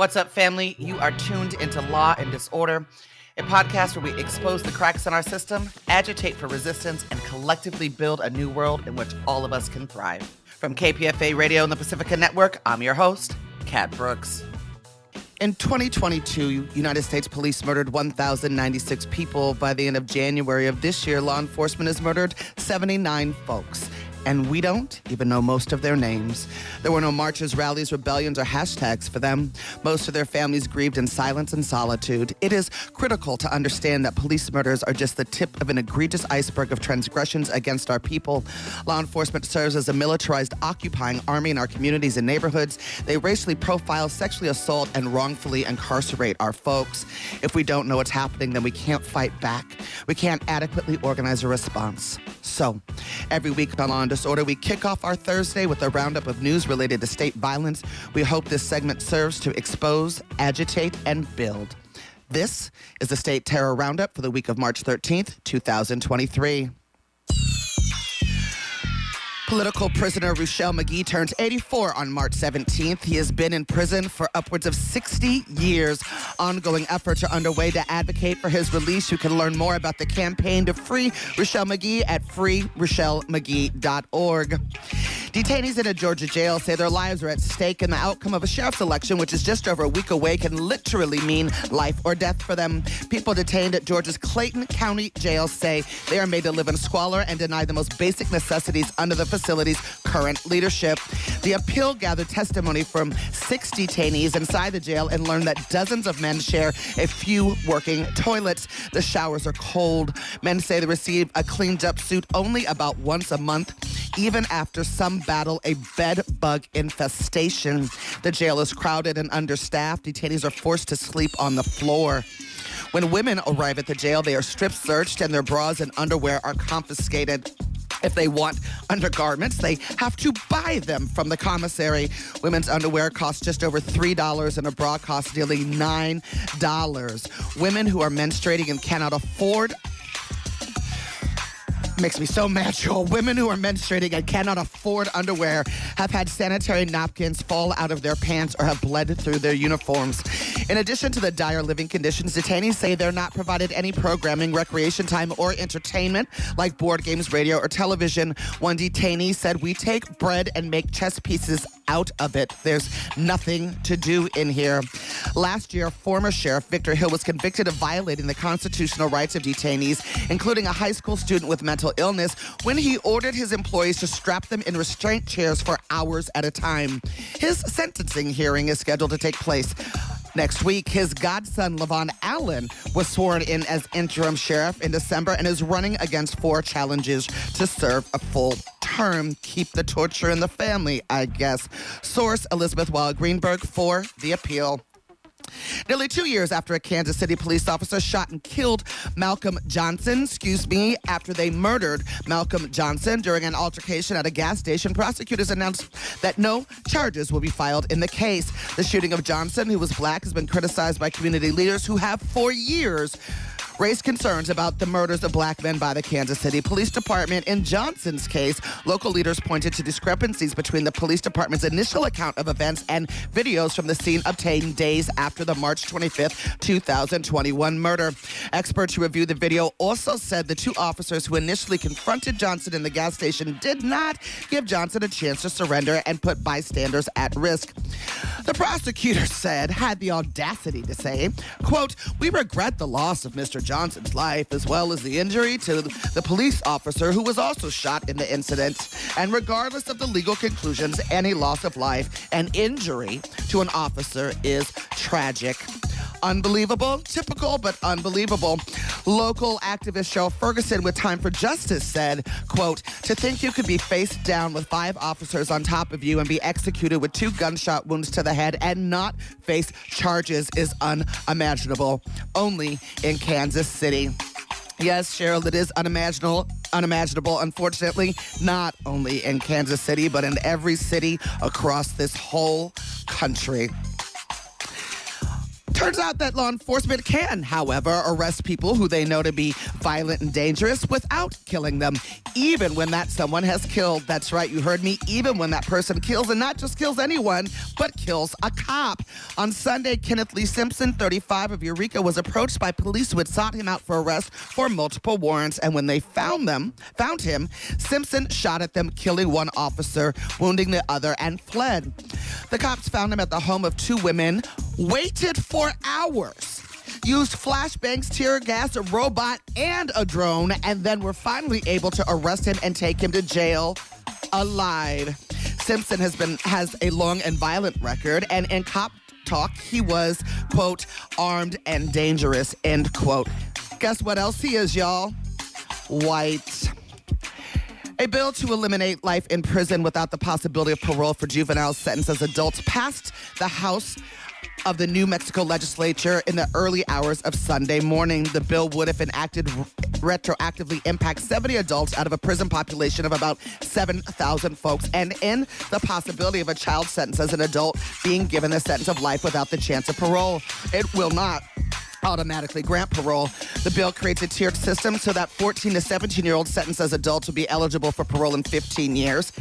What's up, family? You are tuned into Law and Disorder, a podcast where we expose the cracks in our system, agitate for resistance, and collectively build a new world in which all of us can thrive. From KPFA Radio and the Pacifica Network, I'm your host, Cat Brooks. In 2022, United States police murdered 1,096 people. By the end of January of this year, law enforcement has murdered 79 folks and we don't even know most of their names. There were no marches, rallies, rebellions, or hashtags for them. Most of their families grieved in silence and solitude. It is critical to understand that police murders are just the tip of an egregious iceberg of transgressions against our people. Law enforcement serves as a militarized, occupying army in our communities and neighborhoods. They racially profile, sexually assault, and wrongfully incarcerate our folks. If we don't know what's happening, then we can't fight back. We can't adequately organize a response. So, every week on Law Disorder, we kick off our Thursday with a roundup of news related to state violence. We hope this segment serves to expose, agitate, and build. This is the State Terror Roundup for the week of March 13th, 2023. Political prisoner Ruchell Magee turns 84 on March 17th. He has been in prison for upwards of 60 years. Ongoing efforts are underway to advocate for his release. You can learn more about the campaign to free Ruchell Magee at freeruchellmagee.org. Detainees in a Georgia jail say their lives are at stake, and the outcome of a sheriff's election, which is just over a week away, can literally mean life or death for them. People detained at Georgia's Clayton County Jail say they are made to live in squalor and denied the most basic necessities under the facility's current leadership. The appeal gathered testimony from six detainees inside the jail and learned that dozens of men share a few working toilets. The showers are cold. Men say they receive a cleaned up suit only about once a month, even after some battle a bed bug infestation. The jail is crowded and understaffed. Detainees are forced to sleep on the floor. When women arrive at the jail, they are strip searched and their bras and underwear are confiscated. If they want undergarments, they have to buy them from the commissary. Women's underwear costs just over $3 and a bra costs nearly $9. Women who are menstruating and cannot afford makes me so mad, Joel. Women who are menstruating and cannot afford underwear have had sanitary napkins fall out of their pants or have bled through their uniforms. In addition to the dire living conditions, detainees say they're not provided any programming, recreation time, or entertainment like board games, radio, or television. One detainee said, We take bread and make chess pieces out of it. There's nothing to do in here. Last year, former Sheriff Victor Hill was convicted of violating the constitutional rights of detainees, including a high school student with mental illness, when he ordered his employees to strap them in restraint chairs for hours at a time. His sentencing hearing is scheduled to take place Next week, his godson, Levon Allen, was sworn in as interim sheriff in December and is running against four challenges to serve a full term. Keep the torture in the family, I guess. Source Elizabeth Weill-Greenberg for The Appeal. Nearly two years after a Kansas City police officer shot and killed Malcolm Johnson, excuse me, after they murdered Malcolm Johnson during an altercation at a gas station, prosecutors announced that no charges will be filed in the case. The shooting of Johnson, who was black, has been criticized by community leaders who have for years raised concerns about the murders of black men by the Kansas City Police Department. In Johnson's case, local leaders pointed to discrepancies between the police department's initial account of events and videos from the scene obtained days after the March 25th, 2021 murder. Experts who reviewed the video also said the two officers who initially confronted Johnson in the gas station did not give Johnson a chance to surrender and put bystanders at risk. The prosecutor said, had the audacity to say, quote, we regret the loss of Mr. Johnson's life, as well as the injury to the police officer who was also shot in the incident. And regardless of the legal conclusions, any loss of life and injury to an officer is tragic. Unbelievable, typical, but unbelievable. Local activist Cheryl Ferguson with Time for Justice said, quote, to think you could be face down with five officers on top of you and be executed with two gunshot wounds to the head and not face charges is unimaginable. Only in Kansas City. Yes, Cheryl, it is unimaginable, unimaginable, unfortunately, not only in Kansas City, but in every city across this whole country. Turns out that law enforcement can, however, arrest people who they know to be violent and dangerous without killing them, even when that someone has killed. That's right, you heard me, even when that person kills, and not just kills anyone, but kills a cop. On Sunday, Kenneth Lee Simpson, 35 of Eureka, was approached by police who had sought him out for arrest for multiple warrants, and when they found them, found him, Simpson shot at them, killing one officer, wounding the other, and fled. The cops found him at the home of two women, waited for hours, used flashbangs, tear gas, a robot, and a drone, and then were finally able to arrest him and take him to jail alive. Simpson has been has a long and violent record, and in cop talk, he was quote armed and dangerous end quote. Guess what else he is, y'all? White. A bill to eliminate life in prison without the possibility of parole for juveniles sentenced as adults passed the House of the New Mexico legislature in the early hours of Sunday morning. The bill would, if enacted, retroactively impact 70 adults out of a prison population of about 7,000 folks, and in the possibility of a child sentence as an adult being given a sentence of life without the chance of parole. It will not automatically grant parole. The bill creates a tiered system so that 14 to 17 year old sentenced as adults will be eligible for parole in 15 years.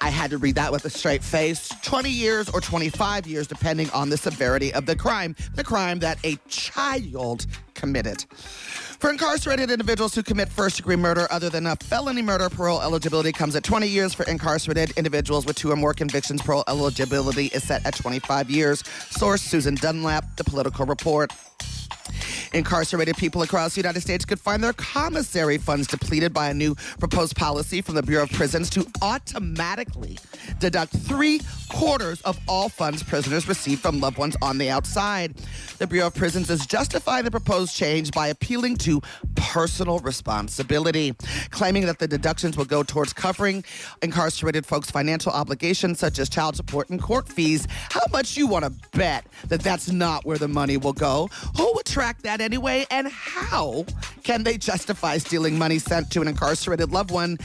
I had to read that with a straight face. 20 years or 25 years, depending on the severity of the crime, the crime that a child committed. For incarcerated individuals who commit first degree murder other than a felony murder, parole eligibility comes at 20 years. For incarcerated individuals with two or more convictions, parole eligibility is set at 25 years. Source Susan Dunlap, The Political Report. Incarcerated people across the United States could find their commissary funds depleted by a new proposed policy from the Bureau of Prisons to automatically deduct three quarters of all funds prisoners receive from loved ones on the outside. The Bureau of Prisons is justifying the proposed change by appealing to personal responsibility, claiming that the deductions will go towards covering incarcerated folks' financial obligations such as child support and court fees. How much you want to bet that that's not where the money will go? Who would track that anyway? And how can they justify stealing money sent to an incarcerated loved one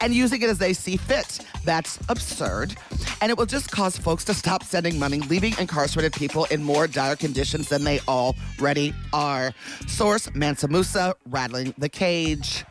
and using it as they see fit. That's absurd. And it will just cause folks to stop sending money, leaving incarcerated people in more dire conditions than they already are. Source Mansa Musa rattling the cage.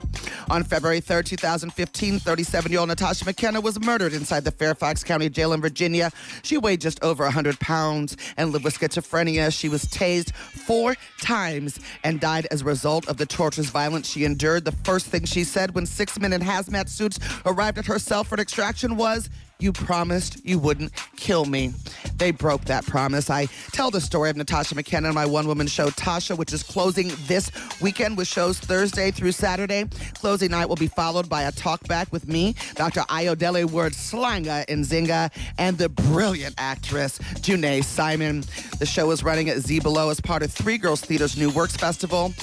On February 3rd, 2015, 37 year old Natasha McKenna was murdered inside the Fairfax County Jail in Virginia. She weighed just over 100 pounds and lived with schizophrenia. She was tased four times and died as a result of the torturous violence she endured. The first thing she said when six men in hazmat suits arrived at her cell for an extraction was, you promised you wouldn't kill me. They broke that promise. I tell the story of Natasha McKenna in my one woman show, Tasha, which is closing this weekend with shows Thursday through Saturday. Closing night will be followed by a talk back with me, Dr. Ayodele Wordslanger Nzinga, and the brilliant actress, Janae Simon. The show is running at Z Below as part of Three Girls Theater's New Works Festival.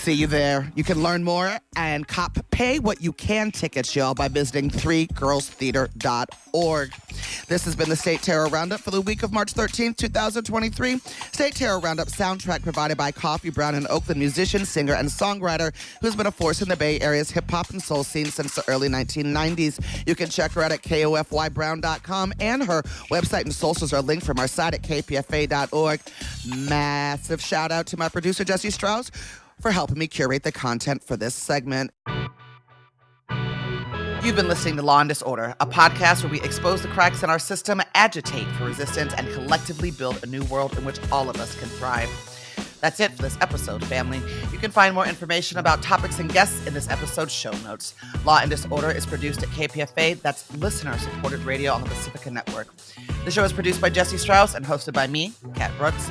See you there. You can learn more and cop pay what you can tickets, y'all, by visiting threegirlstheater.org. This has been the State Terror Roundup for the week of March 13th, 2023. State Terror Roundup soundtrack provided by Kofy Brown, an Oakland musician, singer, and songwriter who's been a force in the Bay Area's hip hop and soul scene since the early 1990s. You can check her out at kofybrown.com, and her website and socials are linked from our site at kpfa.org. Massive shout out to my producer, Jesse Strauss for helping me curate the content for this segment. You've been listening to Law and Disorder, a podcast where we expose the cracks in our system, agitate for resistance, and collectively build a new world in which all of us can thrive. That's it for this episode, family. You can find more information about topics and guests in this episode's show notes. Law and Disorder is produced at KPFA, that's listener supported radio on the Pacifica Network. The show is produced by Jesse Strauss and hosted by me, Cat Brooks.